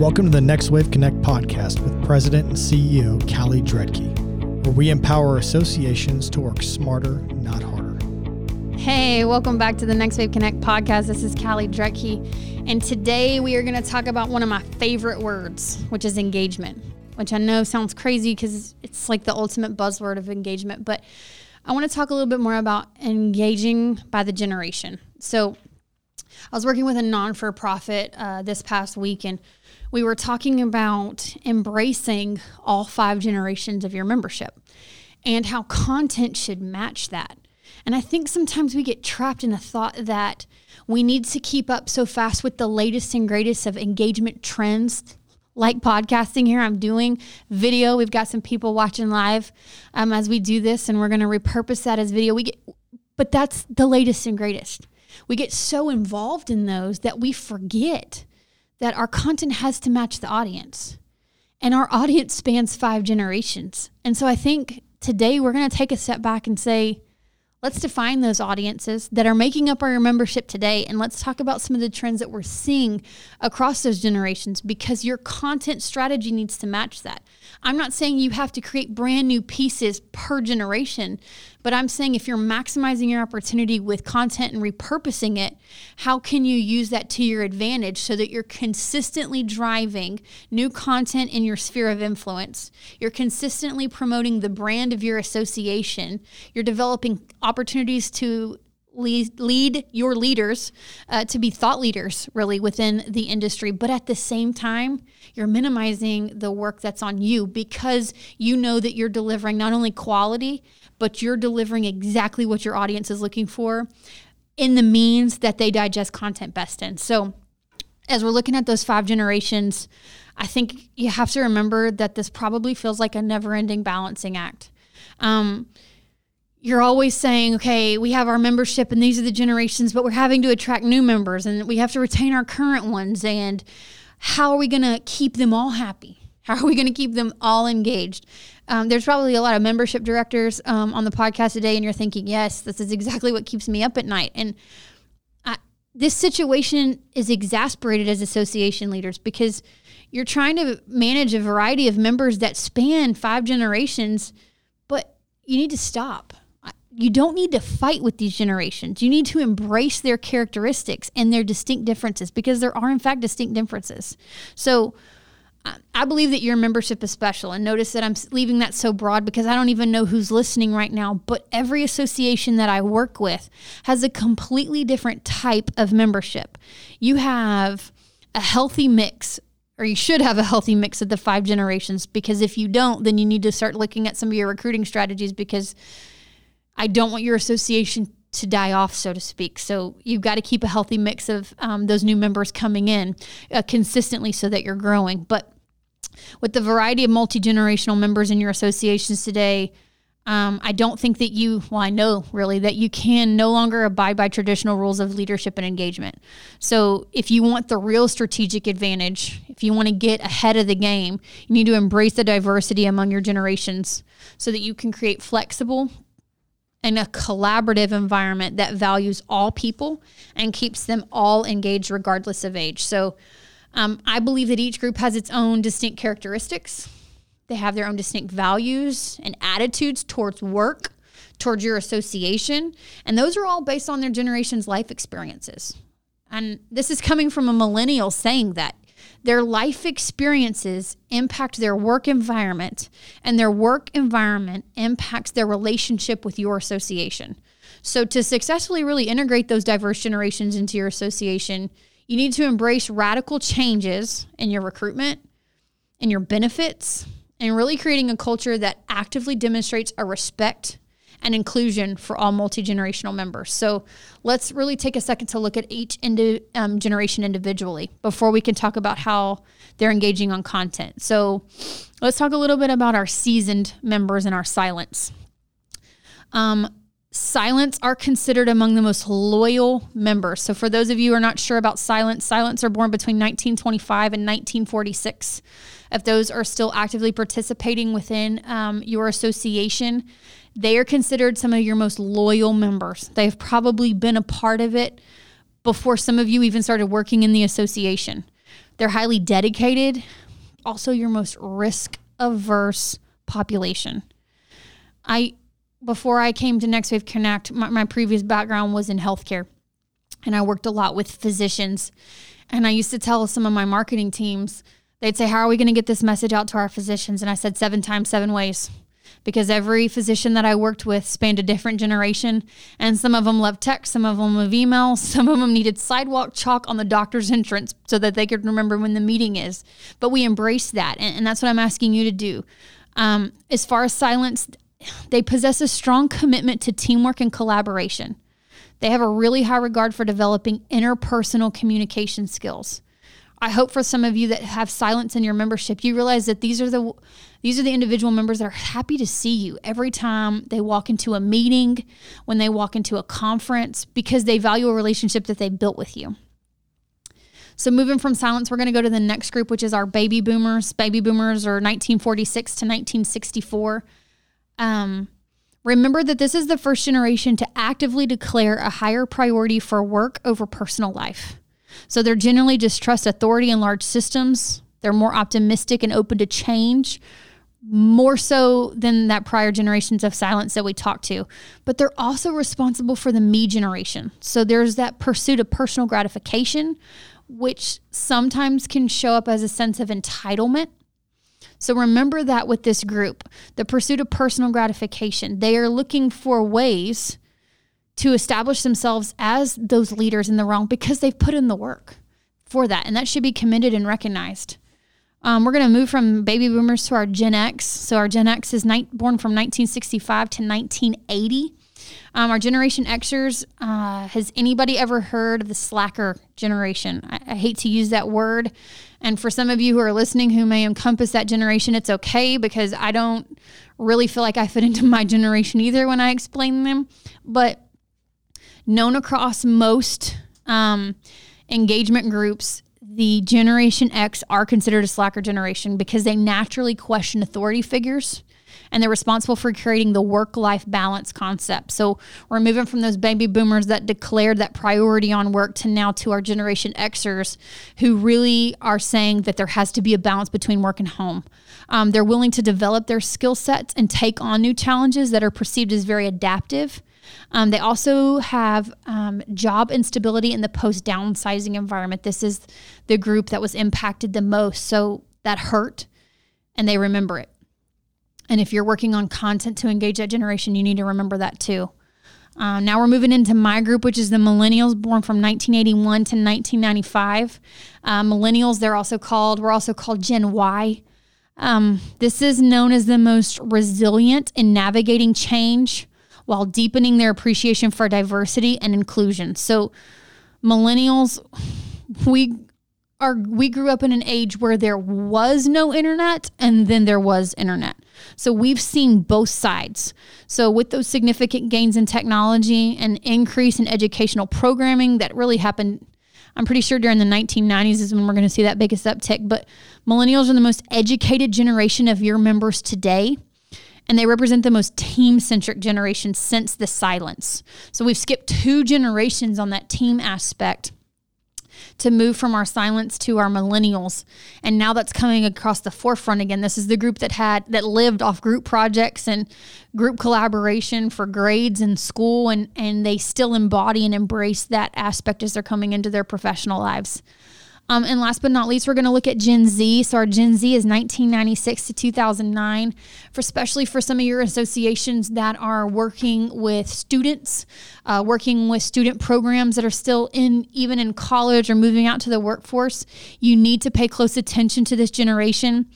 Welcome to the Next Wave Connect podcast with President and CEO Callie Dredke, where we empower associations to work smarter, not harder. Hey, welcome back to the Next Wave Connect podcast. This is Callie Dredke, and today we are going to talk about one of my favorite words, which is engagement, which I know sounds crazy because it's like the ultimate buzzword of engagement, but I want to talk a little bit more about engaging by the generation. So, I was working with a non for profit uh, this past week, and we were talking about embracing all five generations of your membership and how content should match that. And I think sometimes we get trapped in a thought that we need to keep up so fast with the latest and greatest of engagement trends. Like podcasting here, I'm doing video. We've got some people watching live um, as we do this, and we're going to repurpose that as video. We get, but that's the latest and greatest. We get so involved in those that we forget that our content has to match the audience. And our audience spans five generations. And so I think today we're going to take a step back and say, let's define those audiences that are making up our membership today. And let's talk about some of the trends that we're seeing across those generations because your content strategy needs to match that. I'm not saying you have to create brand new pieces per generation, but I'm saying if you're maximizing your opportunity with content and repurposing it, how can you use that to your advantage so that you're consistently driving new content in your sphere of influence? You're consistently promoting the brand of your association. You're developing opportunities to lead, lead your leaders uh, to be thought leaders really within the industry. But at the same time you're minimizing the work that's on you because you know that you're delivering not only quality but you're delivering exactly what your audience is looking for in the means that they digest content best in. So as we're looking at those five generations i think you have to remember that this probably feels like a never-ending balancing act. Um, you're always saying, okay, we have our membership and these are the generations, but we're having to attract new members and we have to retain our current ones. And how are we going to keep them all happy? How are we going to keep them all engaged? Um, there's probably a lot of membership directors um, on the podcast today, and you're thinking, yes, this is exactly what keeps me up at night. And I, this situation is exasperated as association leaders because you're trying to manage a variety of members that span five generations, but you need to stop you don't need to fight with these generations. You need to embrace their characteristics and their distinct differences because there are, in fact, distinct differences. So, I believe that your membership is special. And notice that I'm leaving that so broad because I don't even know who's listening right now. But every association that I work with has a completely different type of membership. You have a healthy mix or you should have a healthy mix of the five generations because if you don't then you need to start looking at some of your recruiting strategies because I don't want your association to die off, so to speak. So you've got to keep a healthy mix of um, those new members coming in uh, consistently so that you're growing. But with the variety of multi generational members in your associations today, um, I don't think that you, well, I know really that you can no longer abide by traditional rules of leadership and engagement. So, if you want the real strategic advantage, if you want to get ahead of the game, you need to embrace the diversity among your generations so that you can create flexible, in a collaborative environment that values all people and keeps them all engaged regardless of age. So um, I believe that each group has its own distinct characteristics. They have their own distinct values and attitudes towards work, towards your association. And those are all based on their generation's life experiences. And this is coming from a millennial saying that. Their life experiences impact their work environment, and their work environment impacts their relationship with your association. So, to successfully really integrate those diverse generations into your association, you need to embrace radical changes in your recruitment, in your benefits, and really creating a culture that actively demonstrates a respect and inclusion for all multi generational members. So let's really take a second to look at each indi- um, generation individually before we can talk about how they're engaging on content. So let's talk a little bit about our seasoned members and our silents. Um, silents are considered among the most loyal members. So, for those of you who are not sure about silents, silents are born between 1925 and 1946. If those are still actively participating within um, your association, they are considered some of your most loyal members. They've probably been a part of it before some of you even started working in the association. They're highly dedicated, also your most risk averse population. I before I came to Next Wave Connect, my, my previous background was in healthcare. And I worked a lot with physicians. And I used to tell some of my marketing teams, they'd say, How are we going to get this message out to our physicians? And I said, Seven times, seven ways. Because every physician that I worked with spanned a different generation. And some of them loved text, some of them loved email, some of them needed sidewalk chalk on the doctor's entrance so that they could remember when the meeting is. But we embraced that. And, and that's what I'm asking you to do. Um, as far as silents, they possess a strong commitment to teamwork and collaboration. They have a really high regard for developing interpersonal communication skills. I hope for some of you that have silents in your membership, you realize that these are the these are the individual members that are happy to see you every time they walk into a meeting, when they walk into a conference because they value a relationship that they built with you. So moving from silents, we're going to go to the next group which is our baby boomers. Baby boomers are 1946 to 1964. Um, remember that this is the first generation to actively declare a higher priority for work over personal life. So they're generally distrust authority in large systems. They're more optimistic and open to change, more so than that prior generations of silents that we talked to. But they're also responsible for the me generation. So there's that pursuit of personal gratification, which sometimes can show up as a sense of entitlement so remember that with this group the pursuit of personal gratification. They are looking for ways to establish themselves as those leaders in the wrong because they've put in the work for that. And that should be commended and recognized. Um, we're going to move from baby boomers to our Gen X. So our Gen X is ni- born from 1965 to 1980. Um, our Generation Xers, uh, has anybody ever heard of the slacker generation? I, I, hate to use that word. And for some of you who are listening who may encompass that generation, it's okay because I don't really feel like I fit into my generation either when I explain them. But known across most um, engagement groups, the Generation X are considered a slacker generation because they naturally question authority figures and they're responsible for creating the work life balance concept. So we're moving from those baby boomers that declared that priority on work to now to our Generation Xers who really are saying that there has to be a balance between work and home. Um, they're willing to develop their skill sets and take on new challenges that are perceived as very adaptive. Um, they also have um, job instability in the post downsizing environment. This is the group that was impacted the most. So that hurt and they remember it. And if you're working on content to engage that generation, you need to remember that too. Uh, now we're moving into my group, which is the millennials born from 1981 to 1995. Uh, millennials, they're also called, we're also called Gen Y. Um, this is known as the most resilient in navigating change while deepening their appreciation for diversity and inclusion. So, millennials, we are we grew up in an age where there was no internet and then there was internet. So we've seen both sides. So with those significant gains in technology and increase in educational programming that really happened I'm pretty sure during the 1990s is when we're going to see that biggest uptick, but millennials are the most educated generation of your members today and they represent the most team centric generation since the silents. So we've skipped two generations on that team aspect to move from our silents to our millennials. And now that's coming across the forefront again. This is the group that had that lived off group projects and group collaboration for grades in school and and they still embody and embrace that aspect as they're coming into their professional lives. Um, and last but not least, we're going to look at Gen Z. So our Gen Z is 1996 to 2009, for especially for some of your associations that are working with students, uh, working with student programs that are still in even in college or moving out to the workforce. You need to pay close attention to this generation.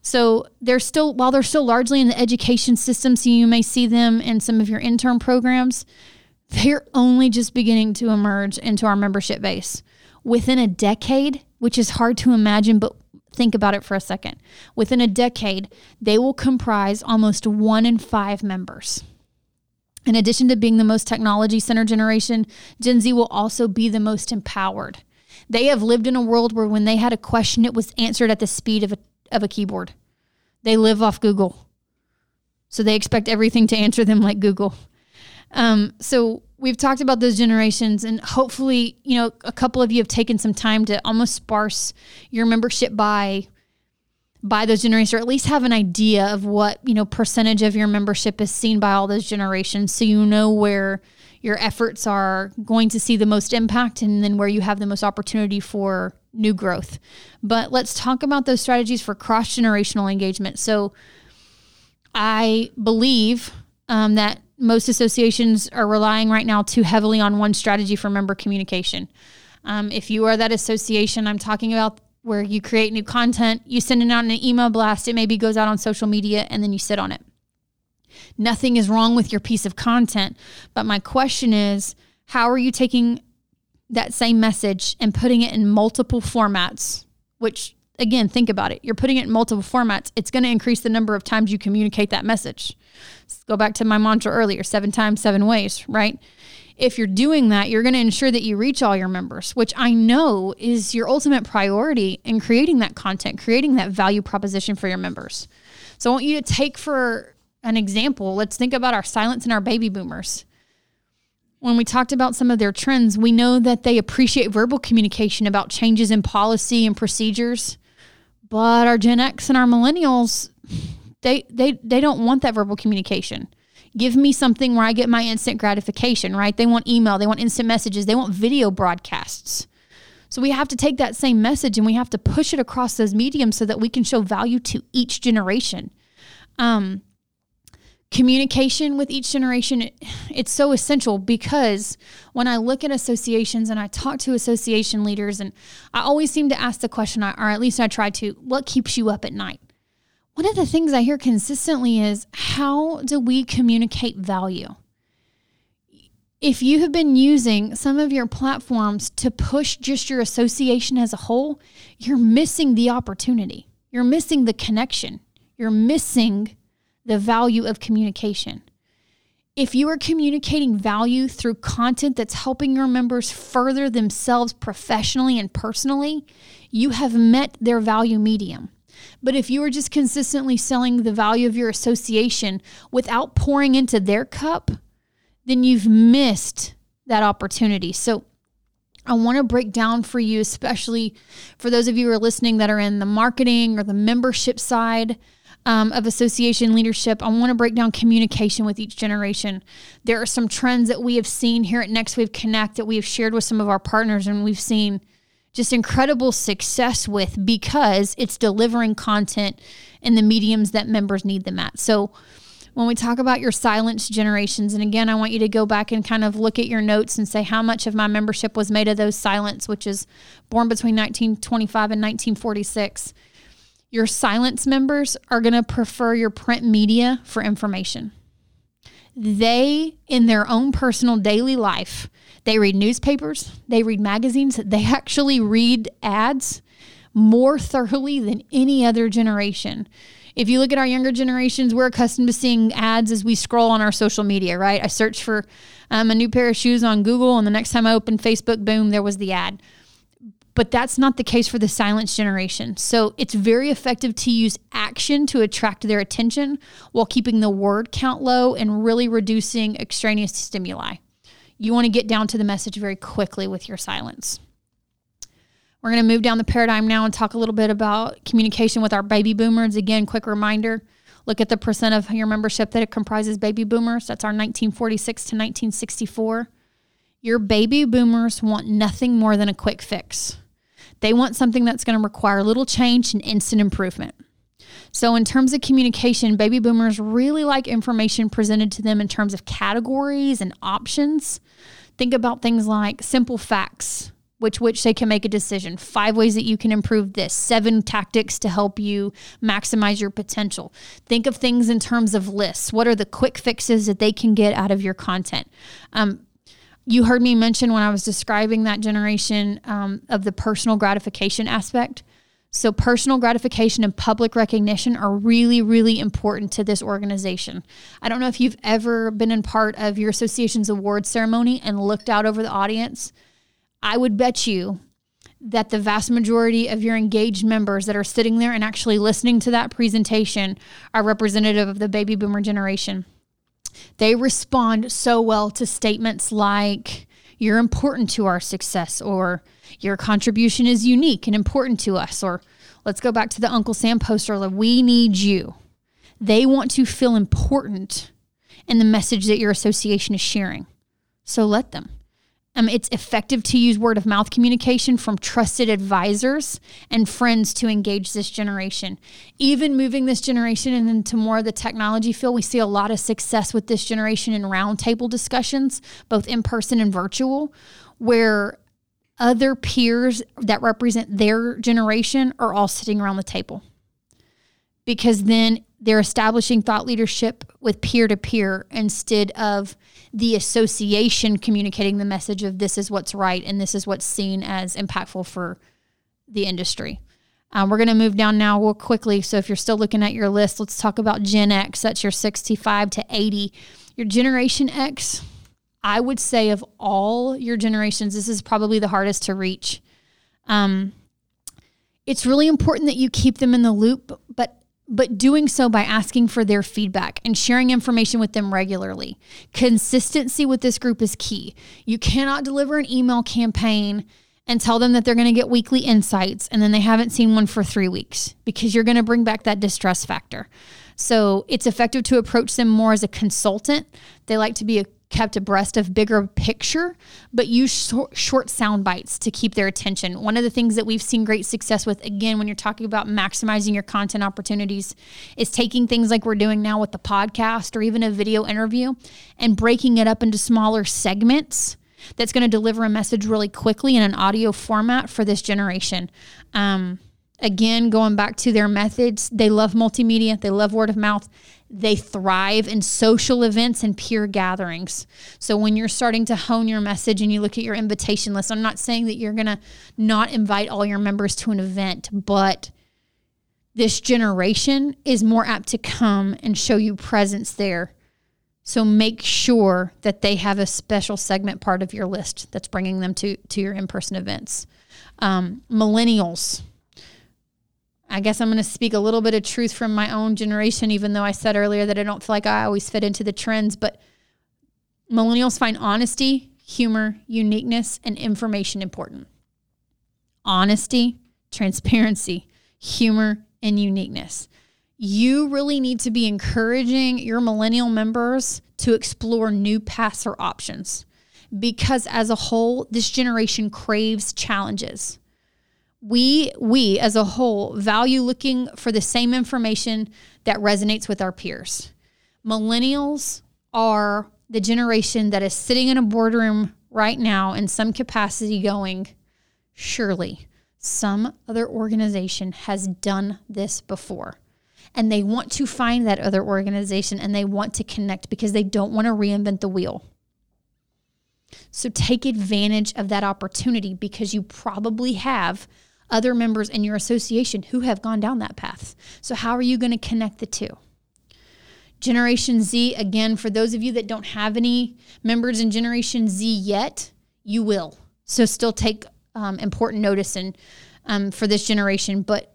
So they're still, while they're still largely in the education system, so you may see them in some of your intern programs, they're only just beginning to emerge into our membership base within a decade, which is hard to imagine, but think about it for a second. Within a decade, they will comprise almost one in five members. In addition to being the most technology center generation, Gen Z will also be the most empowered. They have lived in a world where when they had a question, it was answered at the speed of a, of a keyboard. They live off Google. So they expect everything to answer them like Google. Um, so we've talked about those generations, and hopefully, you know, a couple of you have taken some time to almost sparse your membership by by those generations, or at least have an idea of what you know percentage of your membership is seen by all those generations, so you know where your efforts are going to see the most impact, and then where you have the most opportunity for new growth. But let's talk about those strategies for cross generational engagement. So I believe um, that most associations are relying right now too heavily on one strategy for member communication. Um, if you are that association, I'm talking about where you create new content, you send it out in an email blast, it maybe goes out on social media, and then you sit on it. Nothing is wrong with your piece of content. But my question is, how are you taking that same message and putting it in multiple formats, which again, think about it. You're putting it in multiple formats. It's going to increase the number of times you communicate that message. Let's go back to my mantra earlier seven times, seven ways, right? If you're doing that, you're going to ensure that you reach all your members, which I know is your ultimate priority in creating that content, creating that value proposition for your members. So I want you to take for an example, let's think about our silents and our baby boomers when we talked about some of their trends, we know that they appreciate verbal communication about changes in policy and procedures. But our Gen X and our millennials, they they they don't want that verbal communication. Give me something where I get my instant gratification, right? They want email, they want instant messages, they want video broadcasts. So we have to take that same message and we have to push it across those mediums so that we can show value to each generation. Um, communication with each generation it's so essential because when i look at associations and i talk to association leaders and i always seem to ask the question or at least i try to what keeps you up at night one of the things i hear consistently is how do we communicate value if you have been using some of your platforms to push just your association as a whole you're missing the opportunity you're missing the connection you're missing the value of communication. If you are communicating value through content that's helping your members further themselves professionally and personally, you have met their value medium. But if you are just consistently selling the value of your association without pouring into their cup, then you've missed that opportunity. So I want to break down for you, especially for those of you who are listening that are in the marketing or the membership side um, of association leadership, I want to break down communication with each generation. There are some trends that we have seen here at Next Wave Connect that we have shared with some of our partners, and we've seen just incredible success with because it's delivering content in the mediums that members need them at. So, when we talk about your silence generations, and again, I want you to go back and kind of look at your notes and say how much of my membership was made of those silents, which is born between 1925 and 1946 your silence members are going to prefer your print media for information. They, in their own personal daily life, they read newspapers, they read magazines, they actually read ads more thoroughly than any other generation. If you look at our younger generations, we're accustomed to seeing ads as we scroll on our social media, right? I search for um, a new pair of shoes on Google, and the next time I open Facebook, boom, there was the ad. But that's not the case for the silence generation. So it's very effective to use action to attract their attention while keeping the word count low and really reducing extraneous stimuli. You want to get down to the message very quickly with your silents. We're going to move down the paradigm now and talk a little bit about communication with our baby boomers. Again, quick reminder look at the percent of your membership that it comprises baby boomers. That's our 1946 to 1964. Your baby boomers want nothing more than a quick fix. They want something that's going to require little change and instant improvement. So, in terms of communication, baby boomers really like information presented to them in terms of categories and options. Think about things like simple facts, which which they can make a decision. Five ways that you can improve this. Seven tactics to help you maximize your potential. Think of things in terms of lists. What are the quick fixes that they can get out of your content? Um, you heard me mention when I was describing that generation um, of the personal gratification aspect. So, personal gratification and public recognition are really, really important to this organization. I don't know if you've ever been in part of your association's award ceremony and looked out over the audience. I would bet you that the vast majority of your engaged members that are sitting there and actually listening to that presentation are representative of the baby boomer generation They respond so well to statements like, You're important to our success, or Your contribution is unique and important to us, or let's go back to the Uncle Sam poster, like, We need you. They want to feel important in the message that your association is sharing. So let them. Um, it's effective to use word of mouth communication from trusted advisors and friends to engage this generation. Even moving this generation into more of the technology field, we see a lot of success with this generation in roundtable discussions, both in person and virtual, where other peers that represent their generation are all sitting around the table. Because then they're establishing thought leadership with peer to peer instead of the association communicating the message of this is what's right and this is what's seen as impactful for the industry. Um, we're going to move down now real quickly. So if you're still looking at your list, let's talk about Gen X. That's your 65 to 80. Your Generation X, I would say of all your generations, this is probably the hardest to reach. Um, it's really important that you keep them in the loop, but but doing so by asking for their feedback and sharing information with them regularly. Consistency with this group is key. You cannot deliver an email campaign and tell them that they're going to get weekly insights and then they haven't seen one for three weeks because you're going to bring back that distress factor. So it's effective to approach them more as a consultant. They like to be a kept abreast of bigger picture, but use short, sound bites to keep their attention. One of the things that we've seen great success with, again, when you're talking about maximizing your content opportunities, is taking things like we're doing now with the podcast or even a video interview and breaking it up into smaller segments that's going to deliver a message really quickly in an audio format for this generation. Um, again, going back to their methods, they love multimedia, they love word of mouth, they thrive in social events and peer gatherings. So when you're starting to hone your message and you look at your invitation list, I'm not saying that you're going to not invite all your members to an event, but this generation is more apt to come and show you presence there. So make sure that they have a special segment part of your list that's bringing them to to your in-person events. Um, millennials I guess I'm going to speak a little bit of truth from my own generation, even though I said earlier that I don't feel like I always fit into the trends. But millennials find honesty, humor, uniqueness, and information important. Honesty, transparency, humor, and uniqueness. You really need to be encouraging your millennial members to explore new paths or options because, as a whole, this generation craves challenges we we as a whole value looking for the same information that resonates with our peers. Millennials are the generation that is sitting in a boardroom right now in some capacity going, surely some other organization has done this before. And they want to find that other organization and they want to connect because they don't want to reinvent the wheel. So take advantage of that opportunity because you probably have other members in your association who have gone down that path. So, how are you going to connect the two? Generation Z, again, for those of you that don't have any members in Generation Z yet, you will. So, still take um, important notice and um, for this generation. But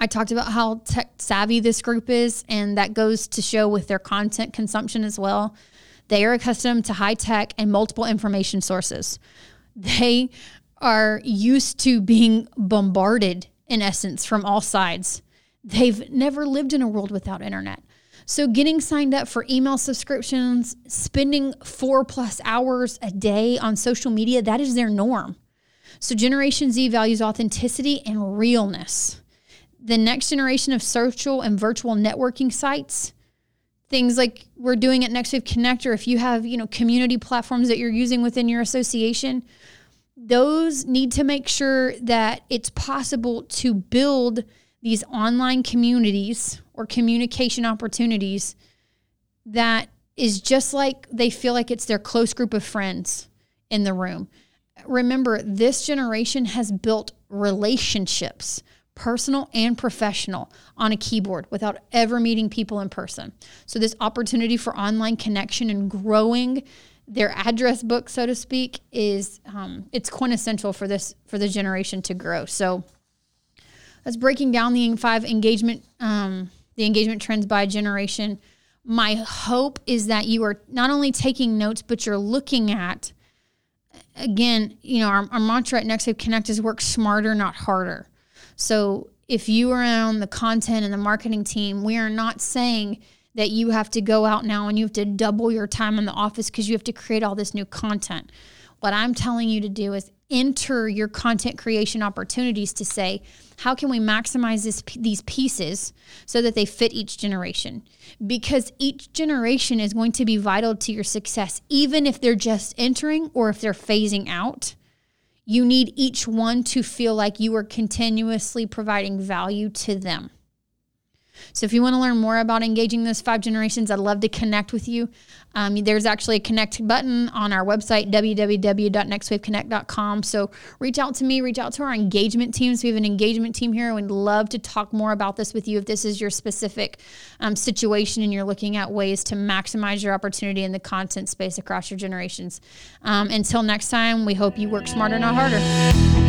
I talked about how tech savvy this group is, and that goes to show with their content consumption as well. They are accustomed to high tech and multiple information sources. They are used to being bombarded in essence from all sides. They've never lived in a world without internet. So, getting signed up for email subscriptions, spending four plus hours a day on social media, that is their norm. So, Generation Z values authenticity and realness. The next generation of social and virtual networking sites, things like we're doing at NextWave Connector, if you have, you know, community platforms that you're using within your association, those need to make sure that it's possible to build these online communities or communication opportunities that is just like they feel like it's their close group of friends in the room. Remember, this generation has built relationships, personal and professional, on a keyboard without ever meeting people in person. So, this opportunity for online connection and growing their address book, so to speak, is um, it's quintessential for this for the generation to grow. So that's breaking down the five engagement um, the engagement trends by generation. my hope is that you are not only taking notes, but you're looking at, again, you know, our, our mantra at Next Wave Connect is work smarter, not harder. So if you are on the content and the marketing team, we are not saying that you have to go out now and you have to double your time in the office because you have to create all this new content. What I'm telling you to do is enter your content creation opportunities to say, how can we maximize this, these pieces so that they fit each generation? Because each generation is going to be vital to your success, even if they're just entering or if they're phasing out. You need each one to feel like you are continuously providing value to them. So if you want to learn more about engaging those five generations, I'd love to connect with you. Um, there's actually a connect button on our website, www.nextwaveconnect.com. So reach out to me, reach out to our engagement teams. We have an engagement team here. We'd love to talk more about this with you if this is your specific um, situation and you're looking at ways to maximize your opportunity in the content space across your generations. Um, until next time, we hope you work smarter, not harder.